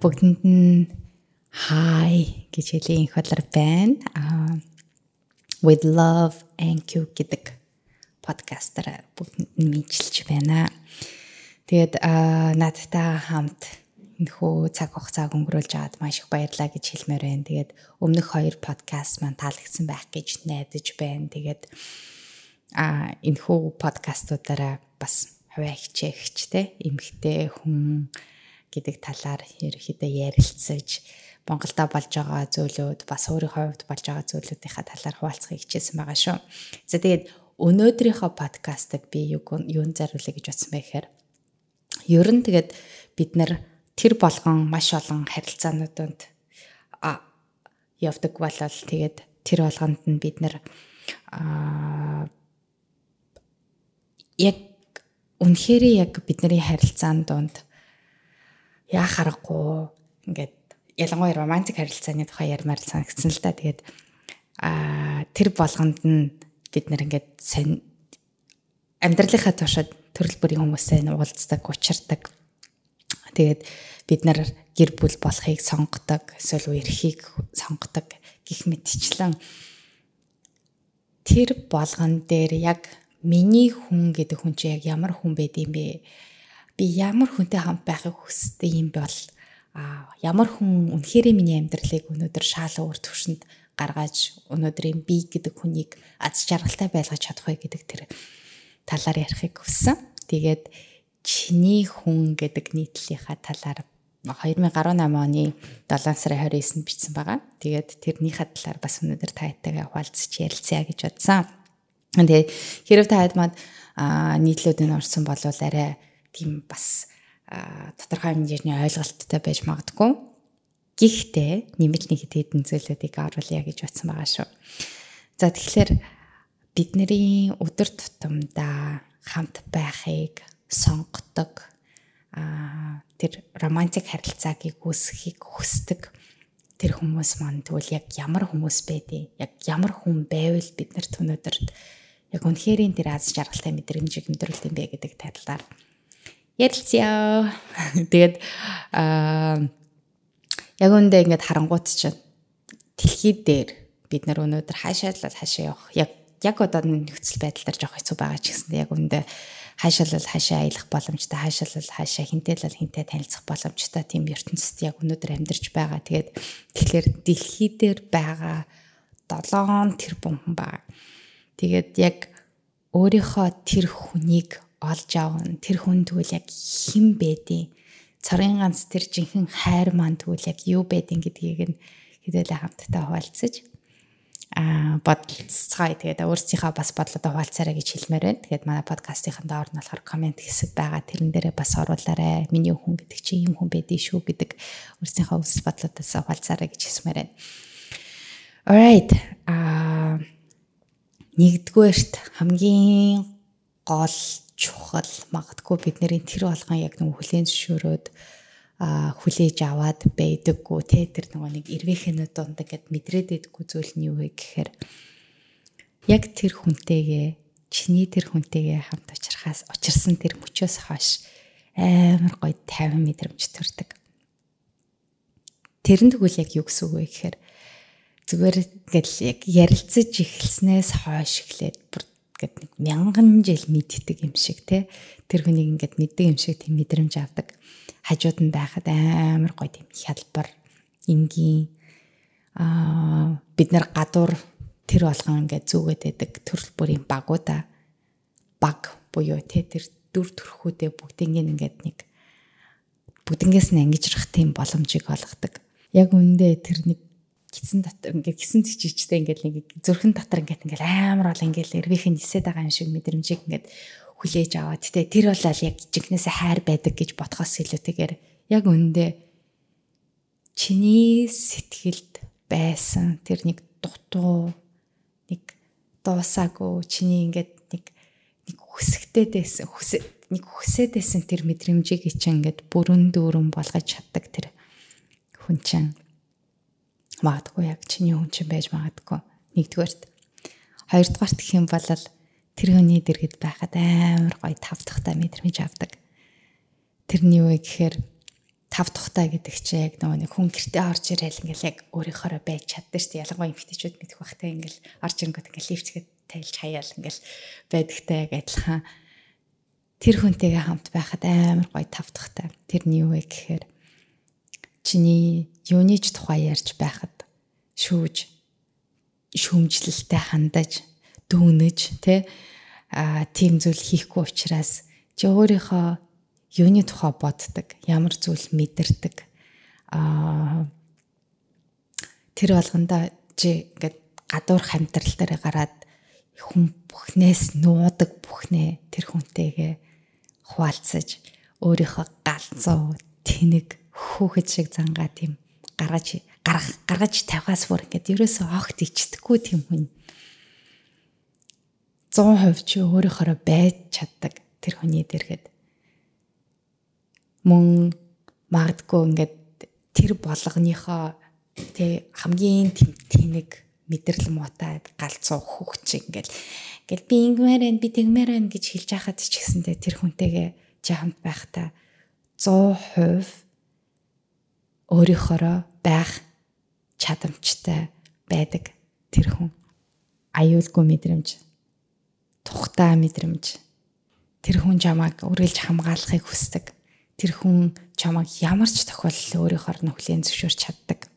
бүгдэнд нь hi гэж хэлээ их болор байна. Аа with love and you гэдэг подкастер бүгдэнд нь мэдчилж байна. Тэгээд надтай хамт энэхүү цаг хугацааг өнгөрүүлж аваад маш их баярлалаа гэж хэлмээр байна. Тэгээд өмнөх хоёр подкаст маань таалагдсан байх гэж найдаж байна. Тэгээд а энэхүү подкастуудаараа бас хувиа хичээгч те эмгтэй хүн гэдэг талаар ерөөхдөө ярилцаж Монголда болж байгаа зүйлүүд бас өөрийнхөө хувьд болж байгаа зүйлүүдийнхаа талаар хуваалцахыг хичээсэн байгаа шүү. За тэгээд өнөөдрийнхөө подкастыг би юун зариулъя гэж бодсон бэ гэхээр ер нь тэгээд бид нар тэр болгон маш олон харилцаануудад а явдаг болол тэгээд тэр болгонд нь бид нар а яг үнэхээр яг бидний харилцаан донд яа харахгүй ингээд ялангуяа романтик харилцааны тухай ярмаар санагдсан л да. Тэгээд а тэр болгонд нь бид нэр ингээд сонь амьдралынхаа туршид төрөл бүрийн хүмүүстэй уулздаг, учирдаг Тэгээд бид нар гэр бүл болохыг сонгодог, эсвэл үерхийг сонгодог гих мэтчлэн тэр болгон дээр яг миний хүн гэдэг хүн чи яг ямар хүн байд юм бэ? Би ямар хүнтэй хамт байхыг хүсдэг юм бол а ямар хүн үнэхээр миний амьдралыг өнөөдөр шаалга үр төвшөнд гаргаж өнөөдрийн би гэдэг хүнийг аз жаргалтай байлгаж чадах вэ гэдэг тэр талаар ярихыг хүссэн. Тэгээд чиний хүн гэдэг нийтлэлийнхаа талаар 2018 оны 7 сарын 29-нд бичсэн байгаа. Тэгээд тэрнийхээ талаар бас өнөөдөр таяттайгаа хуваалцж ярилцъя гэж бодсон. Тэгээд хэрэг таад мад нийтлүүдийн орсон болвол арай тийм бас тодорхой хэмжээний ойлголттой байж магадгүй. Гэхдээ нэмэлт нэг хэдэн зүйлүүдийг оруулъя гэж бодсон байгаа шүү. За тэгэхээр бидний өдөр тутамдаа хамт байхыг сонгодог а тэр романтик харилцааг үүсгэхийг хүсдэг тэр хүмүүс маань тэгвэл яг ямар хүмүүс байдیں۔ Яг ямар хүн байвал бид нарт өнөөдөрт яг үнэхэрийн тэр аз жаргалтай мэдрэмжийг мэдрүүлдэг юм бэ гэдэг талаар ярилцъя. Тэгээд аа яг үндэ ингээд харангуут чинь дэлхий дээр бид нар өнөөдөр хаашаа л хаашаа явах яг яг одоо нөхцөл байдал дээр жоох хэцүү байгаа ч гэсэн яг үндэ хаашаалал хаашаа аялах боломжтой хаашаалал хаашаа хинтэлэл хинтээ танилцах боломжтой тийм ертөнцид яг өнөөдөр амьдарч байгаа. Тэгээд тэгэхээр дэлхий дээр байгаа 7 тэрбум хүн байгаа. Тэгээд яг өөрийнхөө тэр хүнийг олж авна. Тэр хүн тэгвэл яг хэн байдیں۔ Цорын ганц тэр жинхэнэ хайр маань тэгвэл яг юу байдیں гэдгийг нь хэдэлээ хамтдаа хуваалцаж а бодлоцгай тэгээд өөрсдийнхөө бас бодлоо хуваалцаарай гэж хэлмээр байна. Тэгээд манай подкастынхаа доор нь болохоор комент хэсэг байгаа. Тэрэн дээрээ бас оруулаарай. Миний хүн гэдэг чи ийм хүн байдгийг шүү гэдэг өөрсдийнхөө үс бодлоодаас хуваалцаарай гэж хэлмээр байна. Alright. А нэгдүгээрт хамгийн гол чухал магадгүй бидний тэр болгон яг нэг хүлэн зөвшөөрөөд хүлээж аваад байдаггүй те тэр нөгөө нэг ирвэхэнүүд дунд ингээд мэдрээд байдаггүй зүйл нь юу вэ гэхээр яг тэр хүнтэйгээ чиний тэр хүнтэйгээ хамт учрахаас учирсан тэр мөчөөс хойш амар гоё 50 мэдрэмж төрдөг. Тэр нь тэгвэл яг юу гэсэн үг вэ гэхээр зүгээр ингээл яг ярилцаж эхэлснээс хойш эхлээд бүр гэд нэг мянган жил мэддэг юм шиг те тэр хүнийг ингээд мэддэг юм шиг тийм мэдрэмж авдаг. Хажууд нь байхад амар гоё тийм хялбар энгийн аа бид нар гадуур тэр болгон ингээд зүгээд байдаг төрөл бүрийн багуудаа. Баг буюу те тэр дүр төрхүүдээ бүгднийг ингээд нэг бүгднгээс нь ангижрах тийм боломжийг олгодог. Яг үндэ тэр нэг гисэн дотор ингээд гисэн цэжижтэй ингээд нэг зүрхэн дотор ингээд ингээд амар бол ингээд эрвийнх нь нисээд байгаа юм шиг мэдрэмжийг ингээд хүлээж аваад тэ тэр бол яг жинкнээсээ хайр байдаг гэж бодхоос илүүтэйгээр яг үндэ чиний сэтгэлд байсан тэр нэг дутуу нэг дуусаагүй чиний ингээд нэг нэг хүсэгтэйсэн хүсэ нэг хүсээд байсан тэр мэдрэмжийг чинь ингээд бүрэн дүүрэн болгож чаддаг тэр хүн чинь магадгүй яг чиний хүн чинь байж магадгүй нэгдүгээрт хоёрдугаарт гэх юм бол тэр хүний дэргэд байхад амар гоё тав дахтай мэдрэмж авдаг. Тэр нь юу вэ гэхээр та тав тухтай гэдэг чи яг нөгөө нэг хүн гэртээ орж ирээл ингээл яг өөрийнхоороо байж чаддаг шүү дээ. Ялангуяа эмэгтэйчүүд мэдэх бах те ингээл орж ирэнгүүт ингээл лифтгээд тайлж хаяал ингээл байдагтай яг адилхан тэр хүнтэйгээ хамт байхад амар гоё тав тухтай. Тэрний юу вэ гэхээр чиний юунийч тухай ярьж байхад шүүж шүүмжлэлтэй хандаж дүгнэж тэ а тийм зүйл хийхгүй учраас чи өөрийнхөө юуны тухай боддог, ямар зүйл мэдэрдэг. Аа тэр болгонда чи ингээд гадуур хамтрал дээр гараад хүн бүхнээс нуудаг бүхнээ тэр хүнтэйгээ хуваалцаж өөрийнхөө галзуу тэнэг хүүхэд шиг зангаа тийм гаргаж гаргах гаргаж тавихаас бүр ингээд ерөөсөө огт ичдэггүй тийм хүн. 100% чи өөрийнхөө байж чаддаг тэр хүний дэргэд мөн магадгүй ингээд тэр болгоныхоо тэг хамгийн тэнэг мэдрэл муутаад галзуу хөвч ингээл ингээл би ингэмээр байна би тэгмээр байна гэж хэлж байхад ч гэсэндээ тэр хүнтэйгээ чи хамт байхдаа 100% өөрийнхоороо байх чадамжтай байдаг тэр хүн аюулгүй мэдрэмж тухтай мэдрэмж тэр хүн жамааг үргэлж хамгаалахыг хүсдэг тэр хүн чамайг ямар ч тохиолдол өөрийнхөө нь хүлээн зөвшөөрч чаддаг.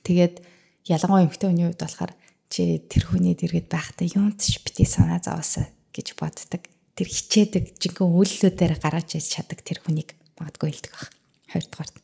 Тэгээд ялангуяа эмэгтэй хүний хувьд болохоор чи тэр хүний дэргэд байхдаа юунт ч бити санаа зовоосаа гэж боддог. Тэр хичээдэг жинхэнэ үйллүүдээр гаргаж иж чаддаг тэр хүнийг магадгүй хэлдэг баг. Хоёрдугаарт.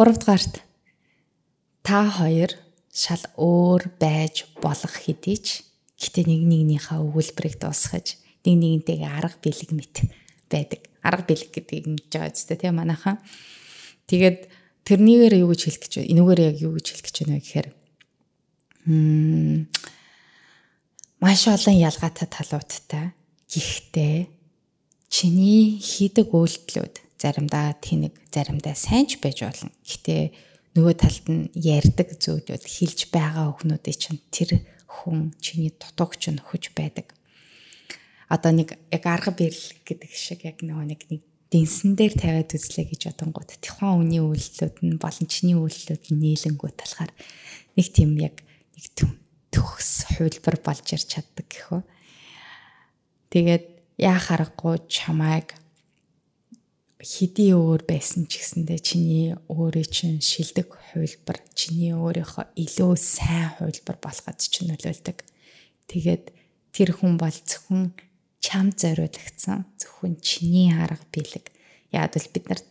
Гуравдугаарт та хоёр шал өөр байж болох хэдий ч гэтээ нэг нэгнийхээ өгүүлбэрийг дуусгаж нэг нэгнтэйгээ арга бэлэг мэт байдаг арга бэлэг гэдгийг мэдж байгаа зү тийм манайхан. Тэгээд тэрнийгээр юу гэж хэлэх гэж байна? Энүүгээр яг юу гэж хэлэх гэж байна вэ гэхээр маш олон ялгаатай талуудтай. Гэхдээ чиний хийдэг үйлдэлүүд заримдаа тэнэг, заримдаа сайн ч байж болно. Гэхдээ нөгөө талд нь ярьдаг зүйлүүд хэлж байгаа өгнүүдийн чинь тэр хүн чиний дутуугч нь хөж байдаг одоо нэг яг арга барил гэдэг шиг яг нөгөө нэг нэг дэнсэн дээр тавиад үзлээ гэж бодонгууд тухайн үний үйлдэлүүд нь болон чиний үйлдэлүүд нь нийлэнгүү талахаар нэг тийм яг нэг төгс хувилбар болж ирч чаддаг гэхөө. Тэгээд яа харахгүй чамайг хэдий өөр байсан ч гэсэндээ чиний өөрийн чинь шилдэг хувилбар чиний өөрийнхөө илүү сайн хувилбар болоход ч нөлөөлдөг. Тэгээд тэр хүн бол зөвхөн чам зориулагдсан зөвхөн чиний арга бэлэг. Яг л бид нарт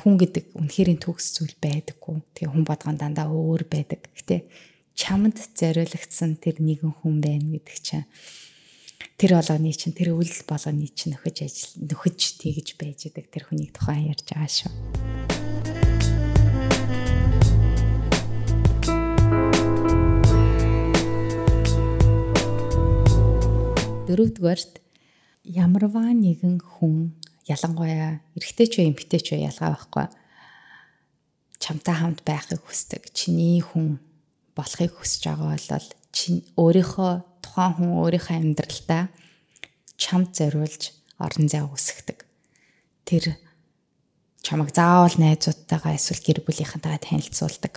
хүн гэдэг үнэхэрийн төгс зүйл байдаггүй. Тэгээ хүн бодгон дандаа өөр байдаг. Гэтэ чамд зориулагдсан тэр нэгэн хүн байна гэдэг чинь тэр болгоны чинь тэр үйл болгоны чинь нөхөж ажил нөхөж тэгж байж байгаа тэр хүнийг тухайн ярьж байгаа шүү. Дөрөвдүгээрт ямарваа нэгэн хүн ялангуяа эрэгтэй ч вэ эмэгтэй ч вэ ялгаа байхгүй. Чамтай хамт байхыг хүсдэг. Чиний хүн болохыг хүсэж байгаа бол чи өөрийнхөө тухайн хүн өөрийнхөө амьдралдаа чамд зориулж орон зай үсгдэг. Тэр чамайг заавал найзуудтайгаа эсвэл гэр бүлийнхэнтэйгээ танилцуулдаг.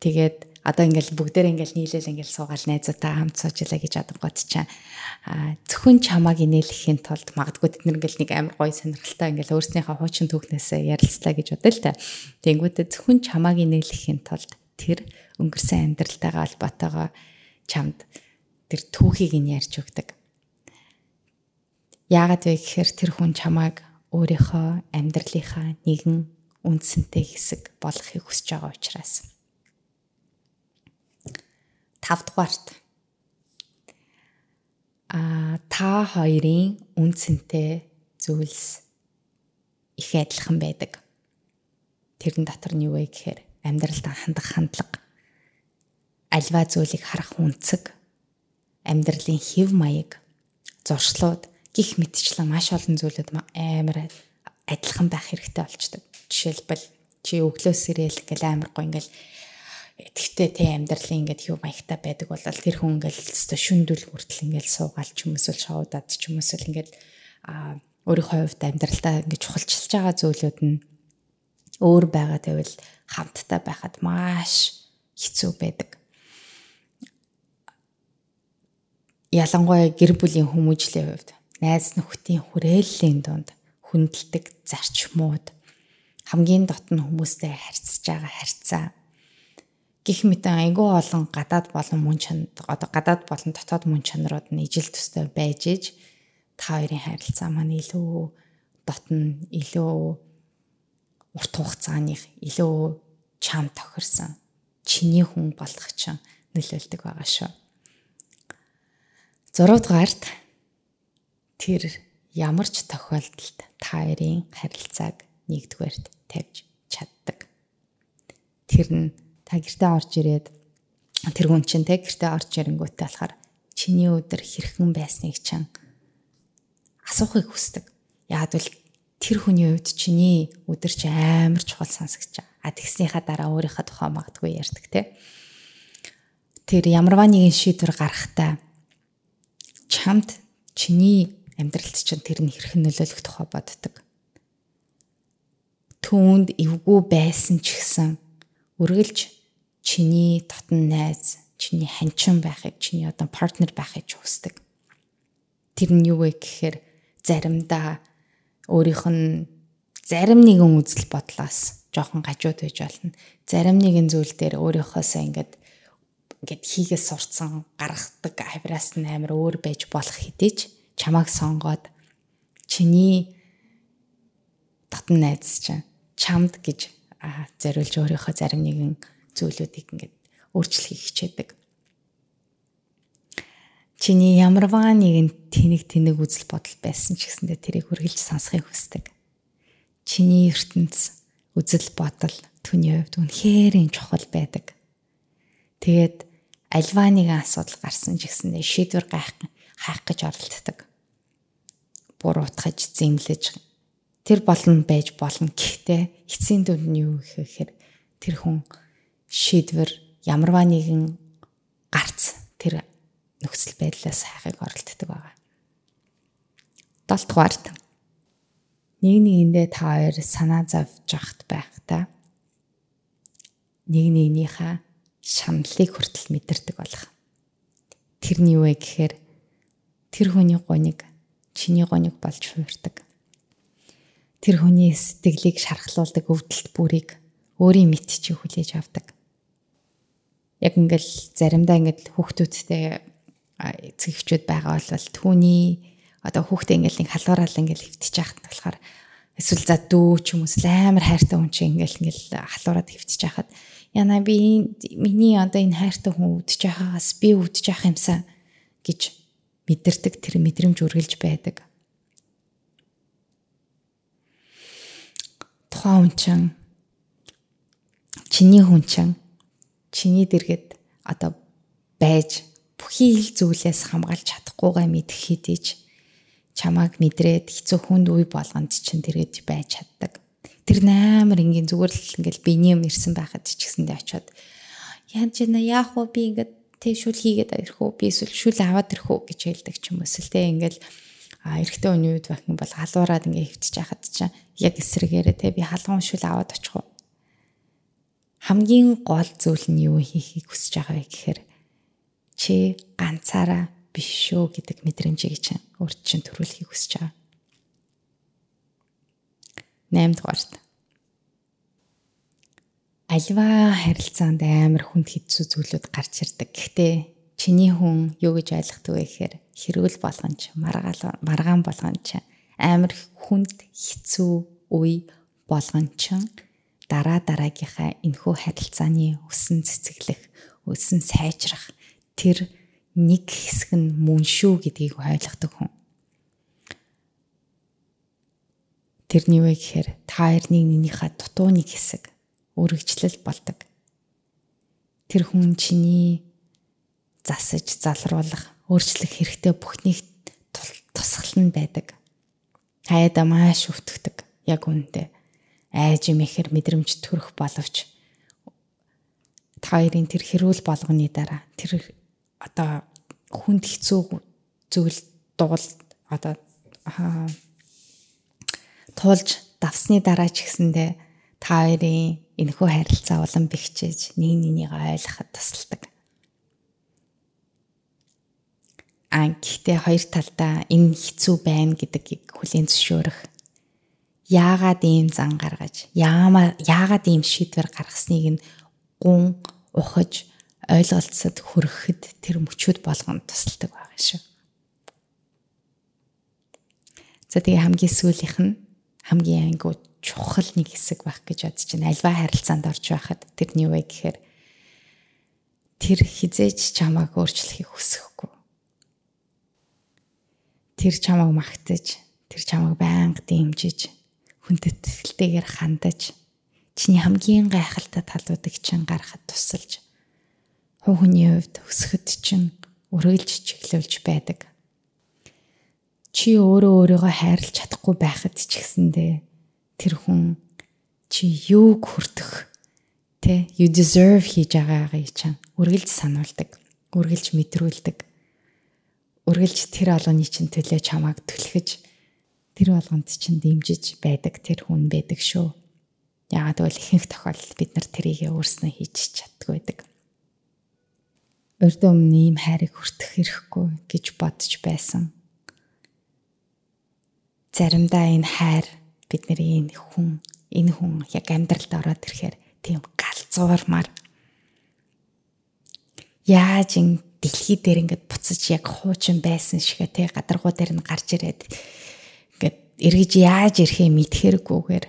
Тэгээд одоо ингээл бүгдээр ингээл нийлээл ингээл суугаал найзуудаа хамт суужлаа гэж адангууд чаа зөвхөн чамааг инээлэхийн тулд магадгүй тэд ингээл нэг амар гоё сонирхолтой ингээл өөрснийхөө хуучин түүхнээсээ ярилцлаа гэж бодъё л та. Тэнгүүтээ зөвхөн чамааг инээлэхийн тулд тэр өнгөрсөн амьдралтайгаа холбоотойгоо чамд тэр түүхийг нь ярьж өгдөг. Яагаад вэ гэхээр тэр хүн чамааг өөрийнхөө амьдралынхаа нэгэн үндсэнтэй хэсэг болгохыг хүсэж байгаа учраас. 5 дугаарт а та хоёрын үнцэнтэй зүйлс их адилхан байдаг. Тэрэн дотор нь юу вэ гэхээр амьдралд хандах хандлага, альва зүйлийг харах үнцэг, амьдралын хэв маяг, зуршлууд гих мэтчлэн маш олон зүйлүүд амар адилхан байх хэрэгтэй болчдөг. Жишээлбэл чи өглөөс ирээл гэл амар гоо ингээл Тэгтээ тэ амьдралын ингээд юу маягтай байдаг бол тэр хүн ингээд өстө шүндүл хүртэл ингээд суугаал ч юм эсвэл шоудад ч юм эсвэл ингээд өөрийнхөө хувьд амьдралдаа ингэж чухалчилж байгаа зүйлүүд нь өөр байгаа тэгвэл хамтдаа байхад маш хэцүү байдаг. Ялангуяа гэр бүлийн хүмүүжлийн хувьд найз нөхдийн хүрээллийн дунд хүндэлдэг зарчмууд. Хамгийн дотн хүмүүстэй харьцаж байгаа харьцаа. Гих мэтэн айгүй олон гадаад болон мөн чанд одоо гадаад болон дотоод мөн чанарууд нь ижил төстэй байж иж та хоёрын харилцаа маань илүү дотн илүү урт хугацааны илүү чам тохирсон. Чиний хүн болох чинь нөлөөлдөг байгаа шүү. 6 дугаарт тэр ямар ч тохиолдолд та хоёрын харилцааг нэгдүгээрт тавьж чаддаг. Тэр нь та гэртээ орж ирээд тэр хүн чинь те гэртээ орж ирэнгүүтээ болохоор чиний өдөр хэрхэн байсныг чинь асуухыг хүсдэг. Яг л тэр хүний хувьд чиний өдөр чи амар чухал сонсогч. А тэгснийхаа дараа өөрийнхөө тухай магадгүй ярьдаг те. Тэр ямарваа нэгэн шийдвэр гаргахтаа чамд чиний амьдралд чинь тэр нь хэрхэн нөлөөлөх тухай боддог. Түүнд эвгүй байсан ч гэсэн үргэлж чиний дотн найз, чиний ханчин байхыг, чиний одоо партнер байхыг хүсдэг. Тэр нь юу вэ гэхээр заримдаа өөрийнх нь зарим нэгэн үзэл бодлоос жоохон гажууд байж болно. Зарим нэгэн зүйл дээр өөрийнхоосоо ингээд ингээд хийгээс сурцсан гаргадаг авираас нь амар өөр байж болох хэдий ч чамайг сонгоод чиний татан найз чинь чамд гэж зориулж өөрийнхөө зарим нэгэн зүйлүүдийг ингээд өөрчлөхийг хичээдэг. Чиний ямарваа нэгэн тэнэг тэнэг үзэл бодол байсан ч гэсэндээ тэрийг үргэлж сонсхийг хүсдэг. Чиний ертөнц үзэл бодол түүний хувьд үнэхээр чухал байдаг. Тэгээд альва нэгэн асуудал гарсан ч гэсэндээ шийдвэр гайх хайх гэж оролддог. Буруутгаж зэмлэж тэр болно байж болно. Гэхдээ эцсийн дүнд нь юу гэхээр тэр хүн шийдвэр ямарваа нэгэн гарц тэр нөхцөл байдлаас хайхыг оролддог байгаа. 7 дугаарт нэг нэгэндээ та хоёр санаа зовж ахт байхдаа нэг нэгнийхээ шаналлыг хүртэл мэдэрдэг болох. Тэрний юу вэ гэхээр тэр хүний гониг чиний гониг болж хуурдаг. Тэр хүний сэтгэлийг шархлуулдаг өвдөлт бүрийг өөрийн мэд чи хүлээж авдаг. Яг ингээл заримдаа ингээд хүүхдүүдтэй эцэгчүүд байгаа бол түүний одоо хүүхдээ ингээл нэг халуураал ингээл хөвтөж яхад болохоор эсвэл за дүү ч юм уу амар хайртай хүн чинь ингээл ингээл халуураад хөвтөж яхад яна би миний одоо энэ хайртай хүн үдчих яхагаас би үдчих яах юмсан гэж мэдэрдэг тэр мэдрэмж үргэлж байдаг. Тухайн хүн чинь чиний хүн чинь чиний дэргэд одоо байж бүхий ил зүйлээс хамгаалж чадахгүйгээ мэдэх хэдийч чамааг мэдрээд хэцүү хүнд үе болгонд чинь тэргээд байж чаддаг. Тэр нээр ингийн зүгээр л ингээл биений юм ирсэн байхад ч гэсэндээ очиод яаж яана яах вэ? Би ингээд тэг шүл хийгээд ирэх үү? Би эсвэл шүл аваад ирэх үү? гэж хэлдэг ч юм эсвэл тэг ингээл а эрэгтэй хүний үед байх юм бол халуураад ингээ хөвтөж яхад чинь яг эсрэгээрээ те би халуун шүл аваад очих уу? Хамгийн гол зүйл нь юу хийхийг хүсэж байгаа вэ гэхээр чи ганцаараа биш шүү гэдэг мэдрэмжийг чинь өөрт чинь төрүүлэхийг хүсэж байгаа. 8 дугаарт альва харилцаанд амар хүнд хэцүү зүйлүүд гарч ирдэг. Гэхдээ чиний хүн юу гэж ойлгохдаг вэ гэхээр хэрүүл болгон ч маргаал маргаан болгон ч амар хүнд хэцүү үе болгон ч дараа дараагийнхаа энхүү харилцааны өсөн цэцэглэх, өсөн сайжрах тэр нэг хэсэг нь мөн шүү гэдгийг ойлгодог хүн. Тэрний вэ гэхээр та хоёрны нэгнийхээ дутуу нэг хэсэг үргэлжлэл болдог. Тэр хүн чиний засаж залруулах, өөрчлөх хэрэгтэй бүхнийг тусгал нь байдаг. Хаяада маш өвтгдөг. Яг үнэндээ айж мэхэр мэдрэмж төрөх боловч та хоёрын тэр хэрүүл болгоны дараа тэр одоо хүнд хэцүү зүйл дуул одоо туулж давсны дараа ч гэсэндэ та хоёрын энэхүү харилцаа улам бэхжиж нэг нэгийг ойлгоход тусалдаг. А гэхдээ хоёр талдаа энэ хэцүү байна гэдгийг хүлээн зөвшөөрөх. Яагаад ийм зан гаргаж, яагаад ийм шийдвэр гаргасныг нь гун ухаж ойлголцод хүрэхэд тэр мөчүүд болгонд тусалдаг байгаа шүү. За тэгээ хамгийн сүүлийнх нь хамгийн ангуу чухал нэг хэсэг байх гэж бодож байна. Альва харилцаанд орж байхад тэрний вэ гэхээр тэр хизээж чамааг өөрчлөхийг хүсэхгүй. Тэр чамааг магтаж, тэр чамааг байнга дэмжиж, хүндэтгэлтэйгээр хандаж, чиний хамгийн гайхалтай талуудыг чинь гаргахад тусалж, хувь хүний хувьд өсөхөд чинь өрөөлж чиглүүлж байдаг. Чи өөрөө өөрийгөө хайрлах чадахгүй байхад ч гэсэндээ тэр хүн чи юуг хүртэх тэ you deserve хийж байгаагаа чинь үргэлж сануулдаг үргэлж мэдрүүлдэг үргэлж тэр олонний чинь төлөө чамааг түлхэж тэр болгонд чинь дэмжиж байдаг тэр хүн байдаг шүү. Яагаад гэвэл ихэнх тохиолдолд бид нар тэрийг өөрснөө хийж чаддгүй байдаг. Урд өмнө ийм хайрыг хүртэх хэрэггүй гэж бодож байсан. Заримдаа энэ хайр бидний энэ хүн энэ хүн яг амьдралд ороод ирэхээр тийм галзуурмаар яаж ин дэлхий дээр ингээд буцаж яг хуучин байсан шигэ те гадаргуу дээр нь гарч ирээд ингээд эргэж яаж ирэхээ мэдхэрэггүйгээр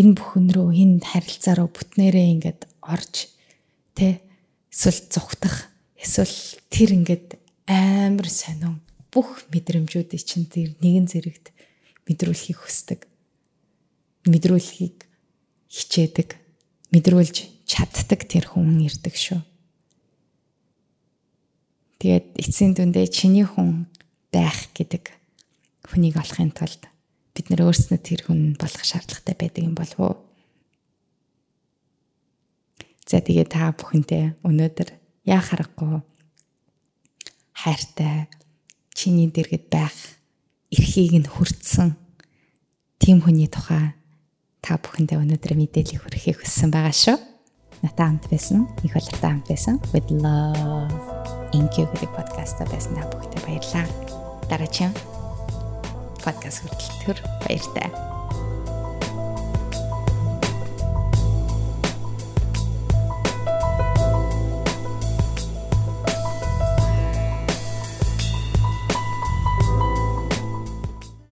энэ бүхэн рүү энэ харилцаа руу бүтнээрээ ингээд орж те эсвэл зүхтах эсвэл тэр ингээд амар сонин бүх мэдрэмжүүдийг чинь тэр нэгэн зэрэгт мэдрүүлэхийг хүсдэг. Мэдрүүлэхийг хичээдэг. Мэдрүүлж чаддаг тэр хүн ирдэг шүү. Тэгээд эцсийн дүндээ чиний хүн байх гэдэг хүнийг олохын тулд бид нэр өөрснөө тэр хүн болох шаардлагатай байдаг юм болов уу? За тэгээ та бүхэнтэй өнөөдөр яа харахгүй хайртай чиний дэргэд байх эрхийг нь хүртсэн тийм хүний тухай та бүхэндээ өнөөдөр мэдээлэл хүргэхийг хүссэн байгаа шүү. Натаа хамт байсан, их болтой хамт байсан. With love. Thank you гэдэг подкаста байсан та бүхэндээ баярлалаа. Дараагийн подкаст хүртэл баяртай.